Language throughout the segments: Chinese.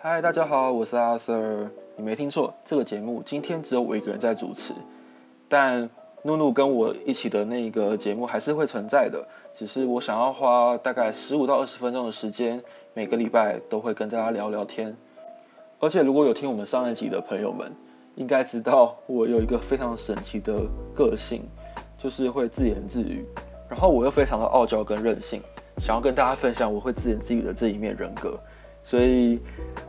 嗨，大家好，我是阿 Sir。你没听错，这个节目今天只有我一个人在主持，但露露跟我一起的那个节目还是会存在的。只是我想要花大概十五到二十分钟的时间，每个礼拜都会跟大家聊聊天。而且如果有听我们上一集的朋友们，应该知道我有一个非常神奇的个性，就是会自言自语，然后我又非常的傲娇跟任性，想要跟大家分享我会自言自语的这一面人格。所以，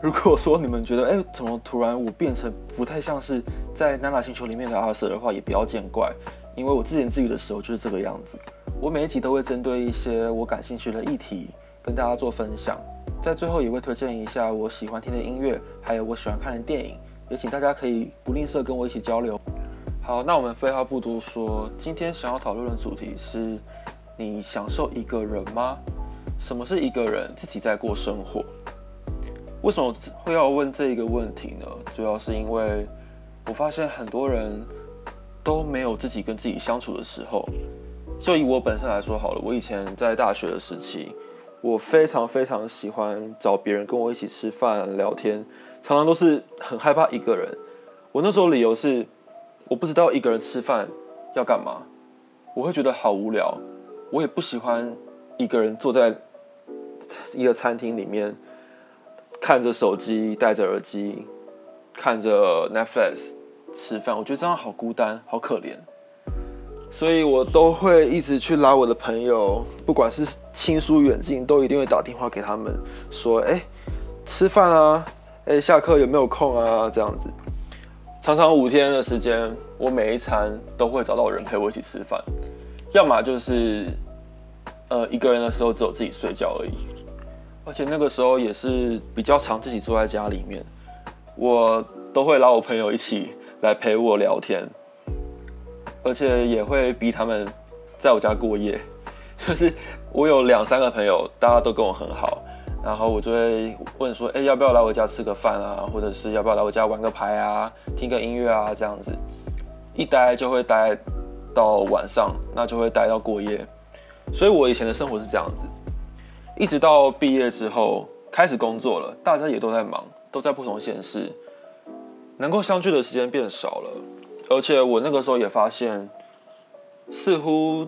如果说你们觉得，哎，怎么突然我变成不太像是在娜娜星球里面的阿瑟的话，也不要见怪，因为我自言自语的时候就是这个样子。我每一集都会针对一些我感兴趣的议题跟大家做分享，在最后也会推荐一下我喜欢听的音乐，还有我喜欢看的电影，也请大家可以不吝啬跟我一起交流。好，那我们废话不多说，今天想要讨论的主题是：你享受一个人吗？什么是一个人自己在过生活？为什么会要问这一个问题呢？主要是因为我发现很多人都没有自己跟自己相处的时候。就以我本身来说好了，我以前在大学的时期，我非常非常喜欢找别人跟我一起吃饭聊天，常常都是很害怕一个人。我那时候理由是我不知道一个人吃饭要干嘛，我会觉得好无聊，我也不喜欢一个人坐在一个餐厅里面。看着手机，戴着耳机，看着 Netflix 吃饭，我觉得这样好孤单，好可怜。所以我都会一直去拉我的朋友，不管是亲疏远近，都一定会打电话给他们，说：“哎，吃饭啊，哎，下课有没有空啊？”这样子，常常五天的时间，我每一餐都会找到人陪我一起吃饭，要么就是，呃，一个人的时候只有自己睡觉而已。而且那个时候也是比较常自己坐在家里面，我都会拉我朋友一起来陪我聊天，而且也会逼他们在我家过夜。就是我有两三个朋友，大家都跟我很好，然后我就会问说：“哎，要不要来我家吃个饭啊？或者是要不要来我家玩个牌啊，听个音乐啊？”这样子一待就会待到晚上，那就会待到过夜。所以我以前的生活是这样子。一直到毕业之后开始工作了，大家也都在忙，都在不同县市，能够相聚的时间变少了。而且我那个时候也发现，似乎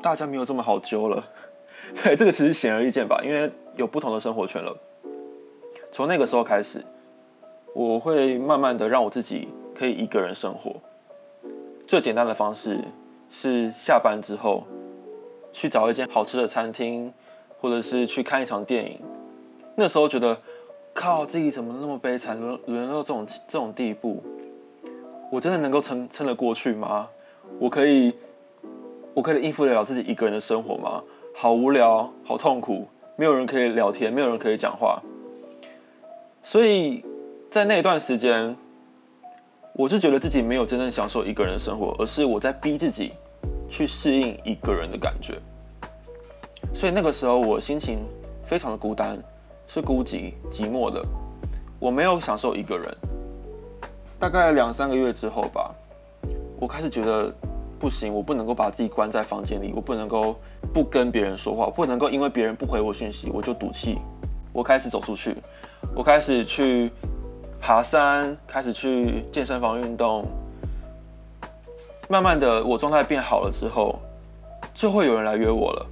大家没有这么好揪了。对，这个其实显而易见吧，因为有不同的生活圈了。从那个时候开始，我会慢慢的让我自己可以一个人生活。最简单的方式是下班之后去找一间好吃的餐厅。或者是去看一场电影，那时候觉得，靠自己怎么那么悲惨，沦沦落到这种这种地步，我真的能够撑撑得过去吗？我可以，我可以应付得了自己一个人的生活吗？好无聊，好痛苦，没有人可以聊天，没有人可以讲话。所以在那一段时间，我是觉得自己没有真正享受一个人的生活，而是我在逼自己去适应一个人的感觉。所以那个时候我心情非常的孤单，是孤寂寂寞的，我没有享受一个人。大概两三个月之后吧，我开始觉得不行，我不能够把自己关在房间里，我不能够不跟别人说话，不能够因为别人不回我讯息我就赌气。我开始走出去，我开始去爬山，开始去健身房运动。慢慢的，我状态变好了之后，就会有人来约我了。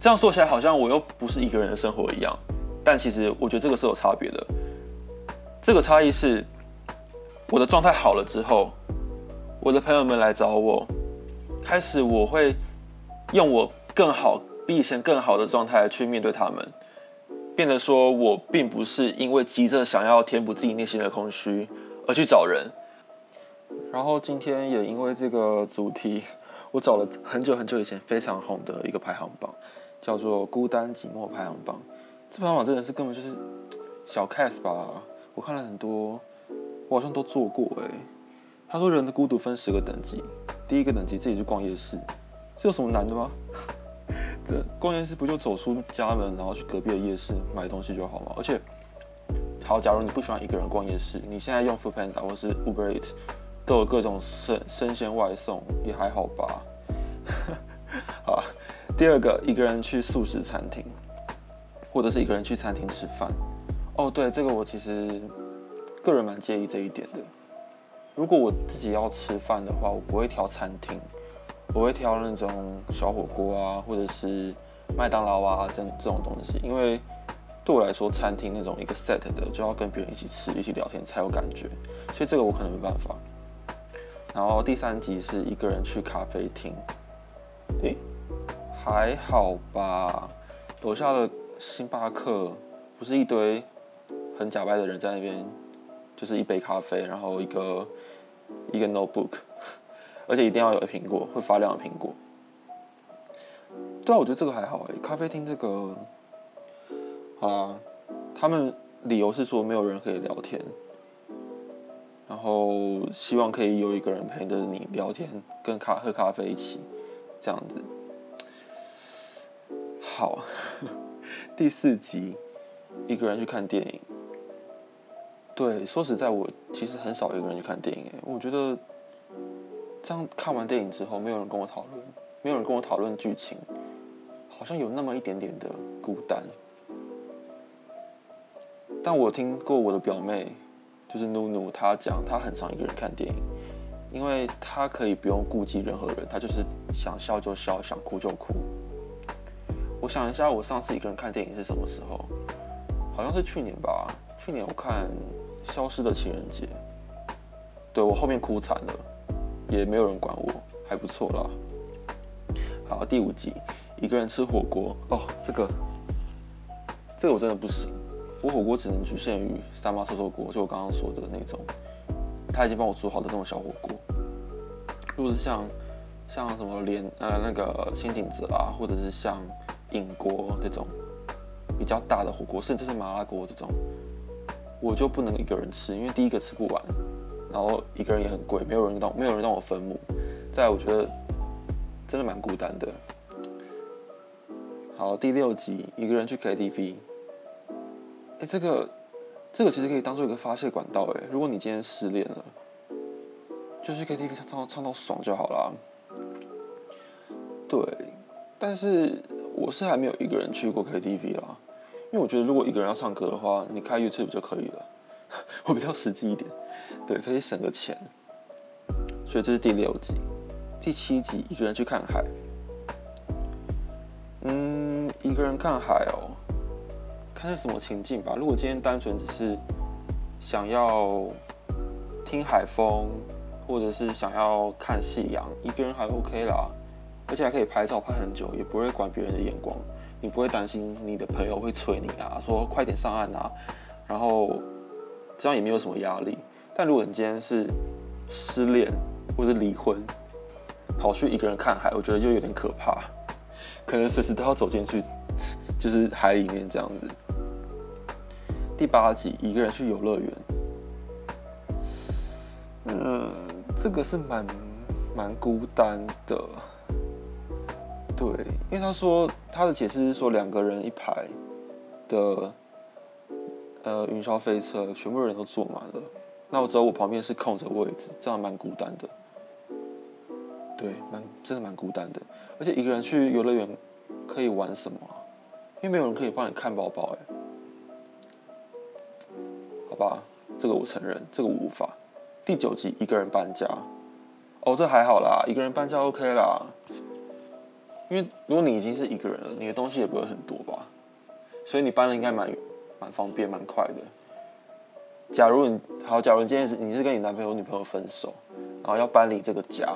这样说起来好像我又不是一个人的生活一样，但其实我觉得这个是有差别的。这个差异是，我的状态好了之后，我的朋友们来找我，开始我会用我更好、比以前更好的状态去面对他们，变得说我并不是因为急着想要填补自己内心的空虚而去找人。然后今天也因为这个主题，我找了很久很久以前非常红的一个排行榜。叫做孤单寂寞排行榜，这排行榜真的是根本就是 小 case 吧？我看了很多，我好像都做过哎。他说人的孤独分十个等级，第一个等级自己去逛夜市，这有什么难的吗？这逛夜市不就走出家门，然后去隔壁的夜市买东西就好吗？而且，好，假如你不喜欢一个人逛夜市，你现在用 Foodpanda 或是 Uber Eats 都有各种生生鲜外送，也还好吧？第二个，一个人去素食餐厅，或者是一个人去餐厅吃饭。哦，对，这个我其实个人蛮介意这一点的。如果我自己要吃饭的话，我不会挑餐厅，我会挑那种小火锅啊，或者是麦当劳啊这这种东西，因为对我来说，餐厅那种一个 set 的就要跟别人一起吃、一起聊天才有感觉，所以这个我可能没办法。然后第三集是一个人去咖啡厅，诶，还好吧，楼下的星巴克不是一堆很假掰的人在那边。就是一杯咖啡，然后一个一个 notebook，而且一定要有苹果，会发亮的苹果。对啊，我觉得这个还好哎。咖啡厅这个，啊，他们理由是说没有人可以聊天，然后希望可以有一个人陪着你聊天，跟咖喝咖啡一起这样子。好，第四集，一个人去看电影。对，说实在，我其实很少一个人去看电影。哎，我觉得这样看完电影之后，没有人跟我讨论，没有人跟我讨论剧情，好像有那么一点点的孤单。但我听过我的表妹，就是努努，她讲她很常一个人看电影，因为她可以不用顾及任何人，她就是想笑就笑，想哭就哭。想一下，我上次一个人看电影是什么时候？好像是去年吧。去年我看。消失的情人节，对我后面哭惨了，也没有人管我，还不错啦。好，第五集，一个人吃火锅哦，这个，这个我真的不行，我火锅只能局限于三妈臭臭锅，就我刚刚说的那种，他已经帮我煮好的这种小火锅。如果是像像什么连呃那个清景泽啊，或者是像影锅这种比较大的火锅，甚至是麻辣锅这种。我就不能一个人吃，因为第一个吃不完，然后一个人也很贵，没有人让没有人让我分母。再，我觉得真的蛮孤单的。好，第六集一个人去 KTV，哎，这个这个其实可以当做一个发泄管道哎。如果你今天失恋了，就去 KTV 唱唱唱到爽就好了。对，但是我是还没有一个人去过 KTV 啦。因为我觉得，如果一个人要唱歌的话，你开 YouTube 就可以了，会比较实际一点，对，可以省个钱。所以这是第六集，第七集一个人去看海。嗯，一个人看海哦，看是什么情境吧。如果今天单纯只是想要听海风，或者是想要看夕阳，一个人还 OK 啦，而且还可以拍照拍很久，也不会管别人的眼光。你不会担心你的朋友会催你啊，说快点上岸啊，然后这样也没有什么压力。但如果你今天是失恋或者离婚，跑去一个人看海，我觉得就有点可怕，可能随时都要走进去，就是海里面这样子。第八集，一个人去游乐园，嗯，这个是蛮蛮孤单的。对，因为他说他的解释是说两个人一排的呃云霄飞车，全部人都坐满了，那我只有我旁边是空着位置，这样蛮孤单的。对，蛮真的蛮孤单的，而且一个人去游乐园可以玩什么？因为没有人可以帮你看宝宝，哎，好吧，这个我承认，这个我无法。第九集一个人搬家，哦，这还好啦，一个人搬家 OK 啦。因为如果你已经是一个人了，你的东西也不会很多吧，所以你搬了应该蛮蛮方便、蛮快的。假如你好，假如今天是你是跟你男朋友、女朋友分手，然后要搬离这个家，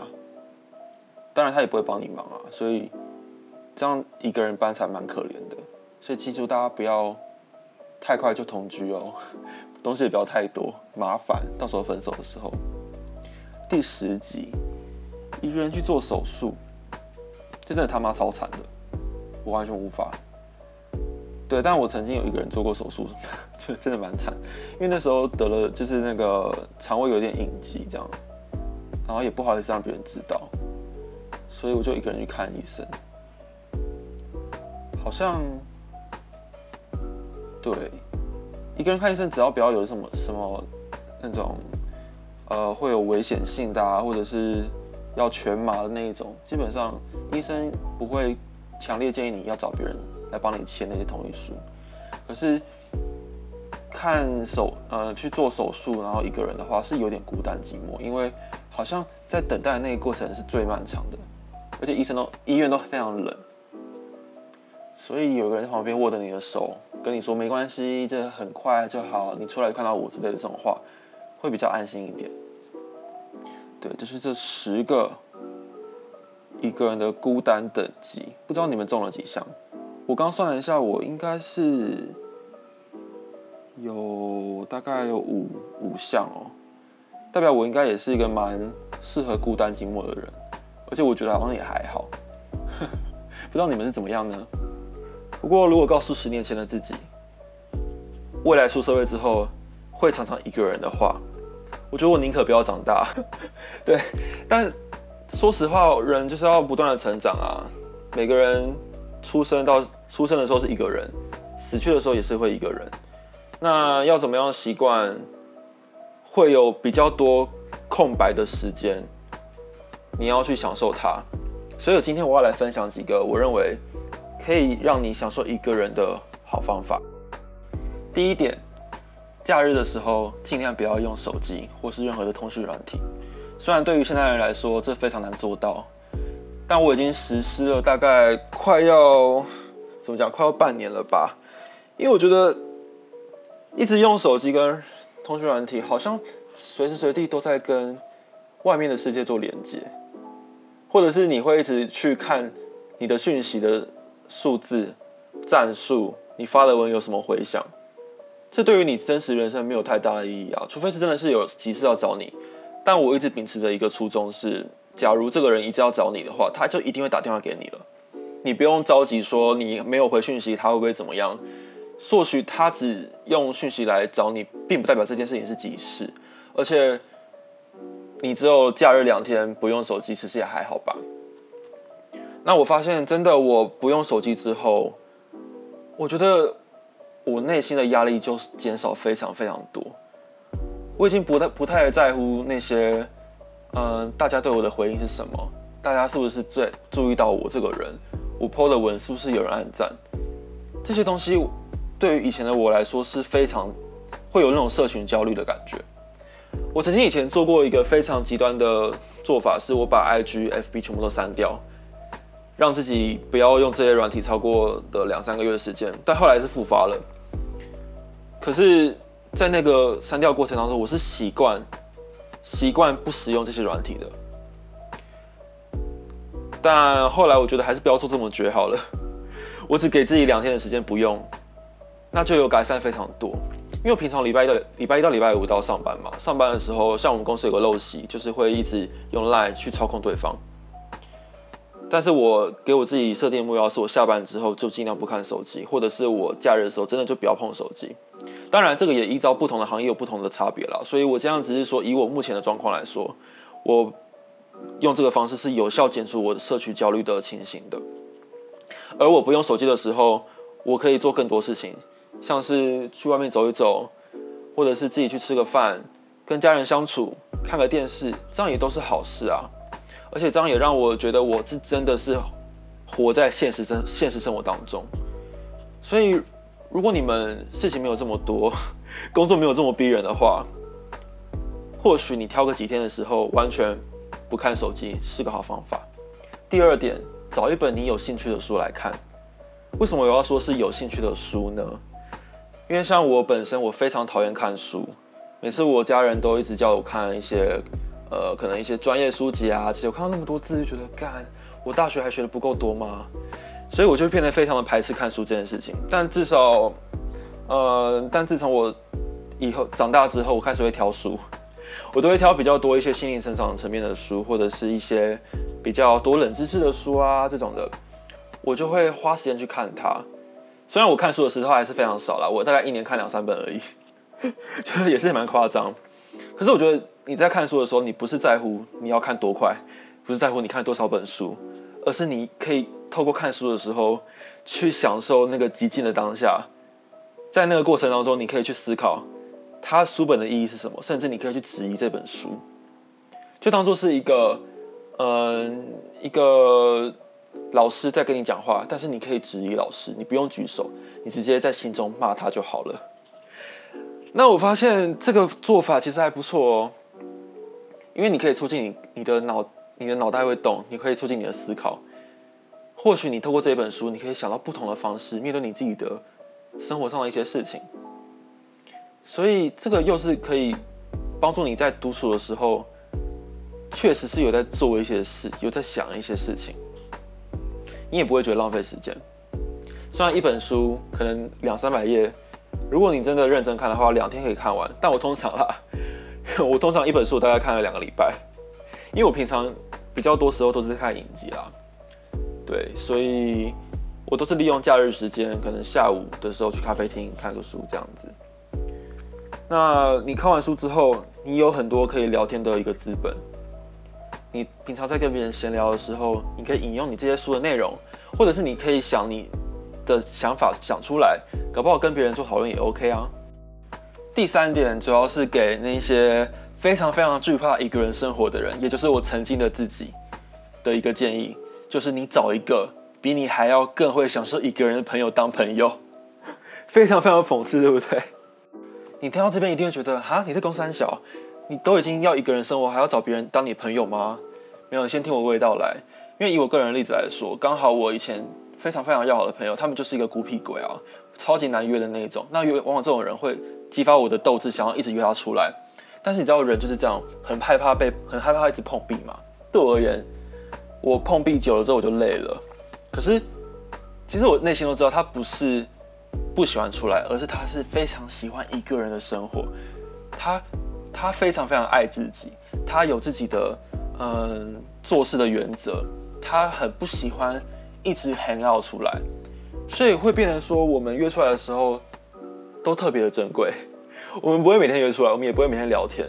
当然他也不会帮你忙啊，所以这样一个人搬才蛮可怜的。所以记住，大家不要太快就同居哦，东西也不要太多，麻烦到时候分手的时候。第十集，一个人去做手术。这真的他妈超惨的，我完全无法。对，但我曾经有一个人做过手术，就真的蛮惨，因为那时候得了就是那个肠胃有点隐疾这样，然后也不好意思让别人知道，所以我就一个人去看医生。好像，对，一个人看医生，只要不要有什么什么那种，呃，会有危险性的啊，或者是。要全麻的那一种，基本上医生不会强烈建议你要找别人来帮你签那些同意书。可是看手呃去做手术，然后一个人的话是有点孤单寂寞，因为好像在等待那个过程是最漫长的，而且医生都医院都非常冷，所以有个人在旁边握着你的手，跟你说没关系，这很快就好，你出来看到我之类的这种话，会比较安心一点。对，就是这十个一个人的孤单等级，不知道你们中了几项？我刚算了一下，我应该是。有大概有五五项哦，代表我应该也是一个蛮适合孤单寂寞的人，而且我觉得好像也还好，不知道你们是怎么样呢？不过如果告诉十年前的自己，未来出社会之后会常常一个人的话，我觉得我宁可不要长大。对，但说实话，人就是要不断的成长啊。每个人出生到出生的时候是一个人，死去的时候也是会一个人。那要怎么样习惯会有比较多空白的时间？你要去享受它。所以今天我要来分享几个我认为可以让你享受一个人的好方法。第一点，假日的时候尽量不要用手机或是任何的通讯软体。虽然对于现代人来说这非常难做到，但我已经实施了大概快要怎么讲，快要半年了吧。因为我觉得。一直用手机跟通讯软体，好像随时随地都在跟外面的世界做连接，或者是你会一直去看你的讯息的数字、战术，你发的文有什么回响？这对于你真实人生没有太大的意义啊！除非是真的是有急事要找你。但我一直秉持着一个初衷是：假如这个人一直要找你的话，他就一定会打电话给你了。你不用着急说你没有回讯息，他会不会怎么样？或许他只用讯息来找你，并不代表这件事情是急事，而且你只有假日两天不用手机，其实也还好吧。那我发现，真的我不用手机之后，我觉得我内心的压力就减少非常非常多。我已经不太不太在乎那些，嗯，大家对我的回应是什么，大家是不是在注意到我这个人，我 po 的文是不是有人按赞，这些东西。对于以前的我来说是非常会有那种社群焦虑的感觉。我曾经以前做过一个非常极端的做法，是我把 IG、FB 全部都删掉，让自己不要用这些软体超过的两三个月的时间。但后来是复发了。可是，在那个删掉过程当中，我是习惯习惯不使用这些软体的。但后来我觉得还是不要做这么绝好了。我只给自己两天的时间不用。那就有改善非常多，因为平常礼拜一到礼拜一到礼拜五都要上班嘛，上班的时候，像我们公司有个陋习，就是会一直用 Line 去操控对方。但是我给我自己设定目标，是我下班之后就尽量不看手机，或者是我假日的时候真的就不要碰手机。当然，这个也依照不同的行业有不同的差别了，所以我这样只是说，以我目前的状况来说，我用这个方式是有效减除我的社区焦虑的情形的。而我不用手机的时候，我可以做更多事情。像是去外面走一走，或者是自己去吃个饭，跟家人相处，看个电视，这样也都是好事啊。而且这样也让我觉得我是真的是活在现实生现实生活当中。所以，如果你们事情没有这么多，工作没有这么逼人的话，或许你挑个几天的时候，完全不看手机是个好方法。第二点，找一本你有兴趣的书来看。为什么我要说是有兴趣的书呢？因为像我本身，我非常讨厌看书。每次我家人都一直叫我看一些，呃，可能一些专业书籍啊。其实我看到那么多字，就觉得干，我大学还学的不够多吗？所以我就变得非常的排斥看书这件事情。但至少，呃，但自从我以后长大之后，我开始会挑书，我都会挑比较多一些心灵成长层面的书，或者是一些比较多冷知识的书啊这种的，我就会花时间去看它。虽然我看书的时候还是非常少啦，我大概一年看两三本而已，就是也是蛮夸张。可是我觉得你在看书的时候，你不是在乎你要看多快，不是在乎你看多少本书，而是你可以透过看书的时候去享受那个极静的当下，在那个过程当中，你可以去思考它书本的意义是什么，甚至你可以去质疑这本书，就当做是一个，嗯，一个。老师在跟你讲话，但是你可以质疑老师，你不用举手，你直接在心中骂他就好了。那我发现这个做法其实还不错哦，因为你可以促进你你的脑你的脑袋会动，你可以促进你的思考。或许你透过这本书，你可以想到不同的方式面对你自己的生活上的一些事情。所以这个又是可以帮助你在独处的时候，确实是有在做一些事，有在想一些事情，你也不会觉得浪费时间。虽然一本书可能两三百页，如果你真的认真看的话，两天可以看完。但我通常啦，我通常一本书大概看了两个礼拜，因为我平常比较多时候都是看影集啦，对，所以我都是利用假日时间，可能下午的时候去咖啡厅看个书这样子。那你看完书之后，你有很多可以聊天的一个资本。你平常在跟别人闲聊的时候，你可以引用你这些书的内容，或者是你可以想你的想法想出来，搞不好跟别人做讨论也 OK 啊。第三点主要是给那些非常非常惧怕一个人生活的人，也就是我曾经的自己的一个建议，就是你找一个比你还要更会享受一个人的朋友当朋友。非常非常讽刺，对不对？你听到这边一定会觉得，哈，你在公三小，你都已经要一个人生活，还要找别人当你朋友吗？没有，先听我娓道来。因为以我个人的例子来说，刚好我以前非常非常要好的朋友，他们就是一个孤僻鬼啊，超级难约的那一种。那约往往这种人会激发我的斗志，想要一直约他出来。但是你知道人就是这样，很害怕被，很害怕一直碰壁嘛。对我而言，我碰壁久了之后我就累了。可是其实我内心都知道，他不是。不喜欢出来，而是他是非常喜欢一个人的生活。他他非常非常爱自己，他有自己的嗯做事的原则。他很不喜欢一直 hang out 出来，所以会变成说，我们约出来的时候都特别的珍贵。我们不会每天约出来，我们也不会每天聊天。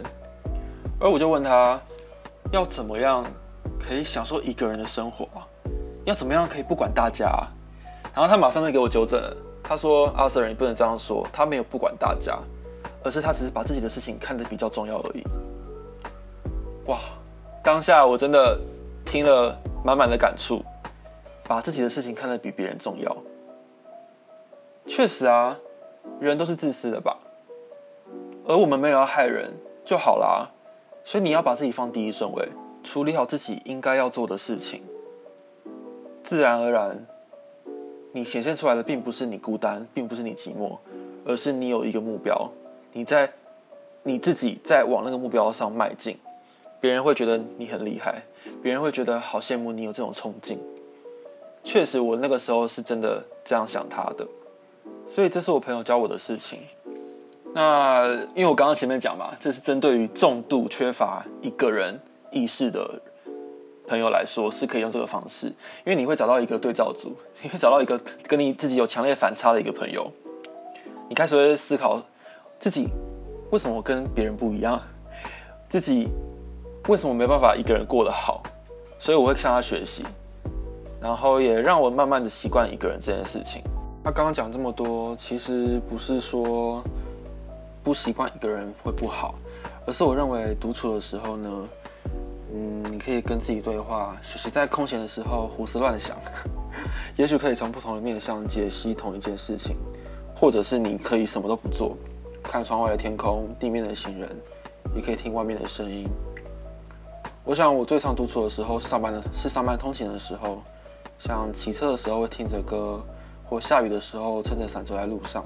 而我就问他，要怎么样可以享受一个人的生活？要怎么样可以不管大家？然后他马上就给我纠正了。他说：“阿 Sir，你不能这样说。他没有不管大家，而是他只是把自己的事情看得比较重要而已。”哇！当下我真的听了满满的感触，把自己的事情看得比别人重要。确实啊，人都是自私的吧？而我们没有要害人就好啦。所以你要把自己放第一顺位，处理好自己应该要做的事情，自然而然。你显现出来的并不是你孤单，并不是你寂寞，而是你有一个目标，你在你自己在往那个目标上迈进，别人会觉得你很厉害，别人会觉得好羡慕你有这种冲劲。确实，我那个时候是真的这样想他的，所以这是我朋友教我的事情。那因为我刚刚前面讲嘛，这是针对于重度缺乏一个人意识的。朋友来说是可以用这个方式，因为你会找到一个对照组，你会找到一个跟你自己有强烈反差的一个朋友。你开始会思考自己为什么跟别人不一样，自己为什么没办法一个人过得好，所以我会向他学习，然后也让我慢慢的习惯一个人这件事情。他刚刚讲这么多，其实不是说不习惯一个人会不好，而是我认为独处的时候呢。嗯，你可以跟自己对话，学习在空闲的时候胡思乱想，也许可以从不同的面向解析同一件事情，或者是你可以什么都不做，看窗外的天空、地面的行人，也可以听外面的声音。我想我最常独处的时候是，上班的是上班通勤的时候，像骑车的时候会听着歌，或下雨的时候撑着伞走在路上，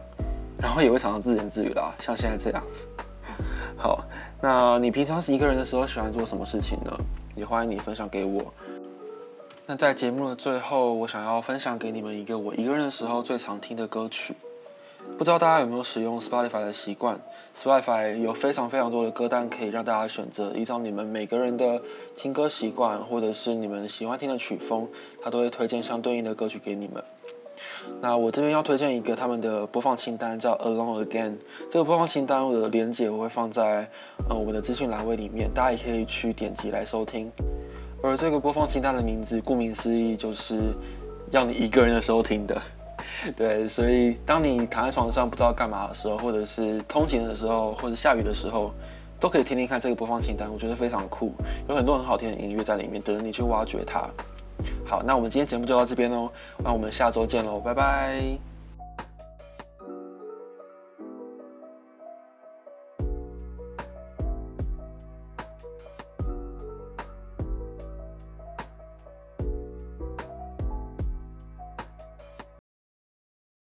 然后也会常常自言自语啦，像现在这样子。好。那你平常是一个人的时候喜欢做什么事情呢？也欢迎你分享给我。那在节目的最后，我想要分享给你们一个我一个人的时候最常听的歌曲。不知道大家有没有使用 Spotify 的习惯？Spotify 有非常非常多的歌单可以让大家选择，依照你们每个人的听歌习惯，或者是你们喜欢听的曲风，它都会推荐相对应的歌曲给你们。那我这边要推荐一个他们的播放清单，叫 Alone Again。这个播放清单我的连接我会放在呃我们的资讯栏位里面，大家也可以去点击来收听。而这个播放清单的名字，顾名思义就是要你一个人的时候听的。对，所以当你躺在床上不知道干嘛的时候，或者是通勤的时候，或者下雨的时候，都可以听听看这个播放清单，我觉得非常酷，有很多很好听的音乐在里面，等着你去挖掘它。好，那我们今天节目就到这边喽，那我们下周见喽，拜拜。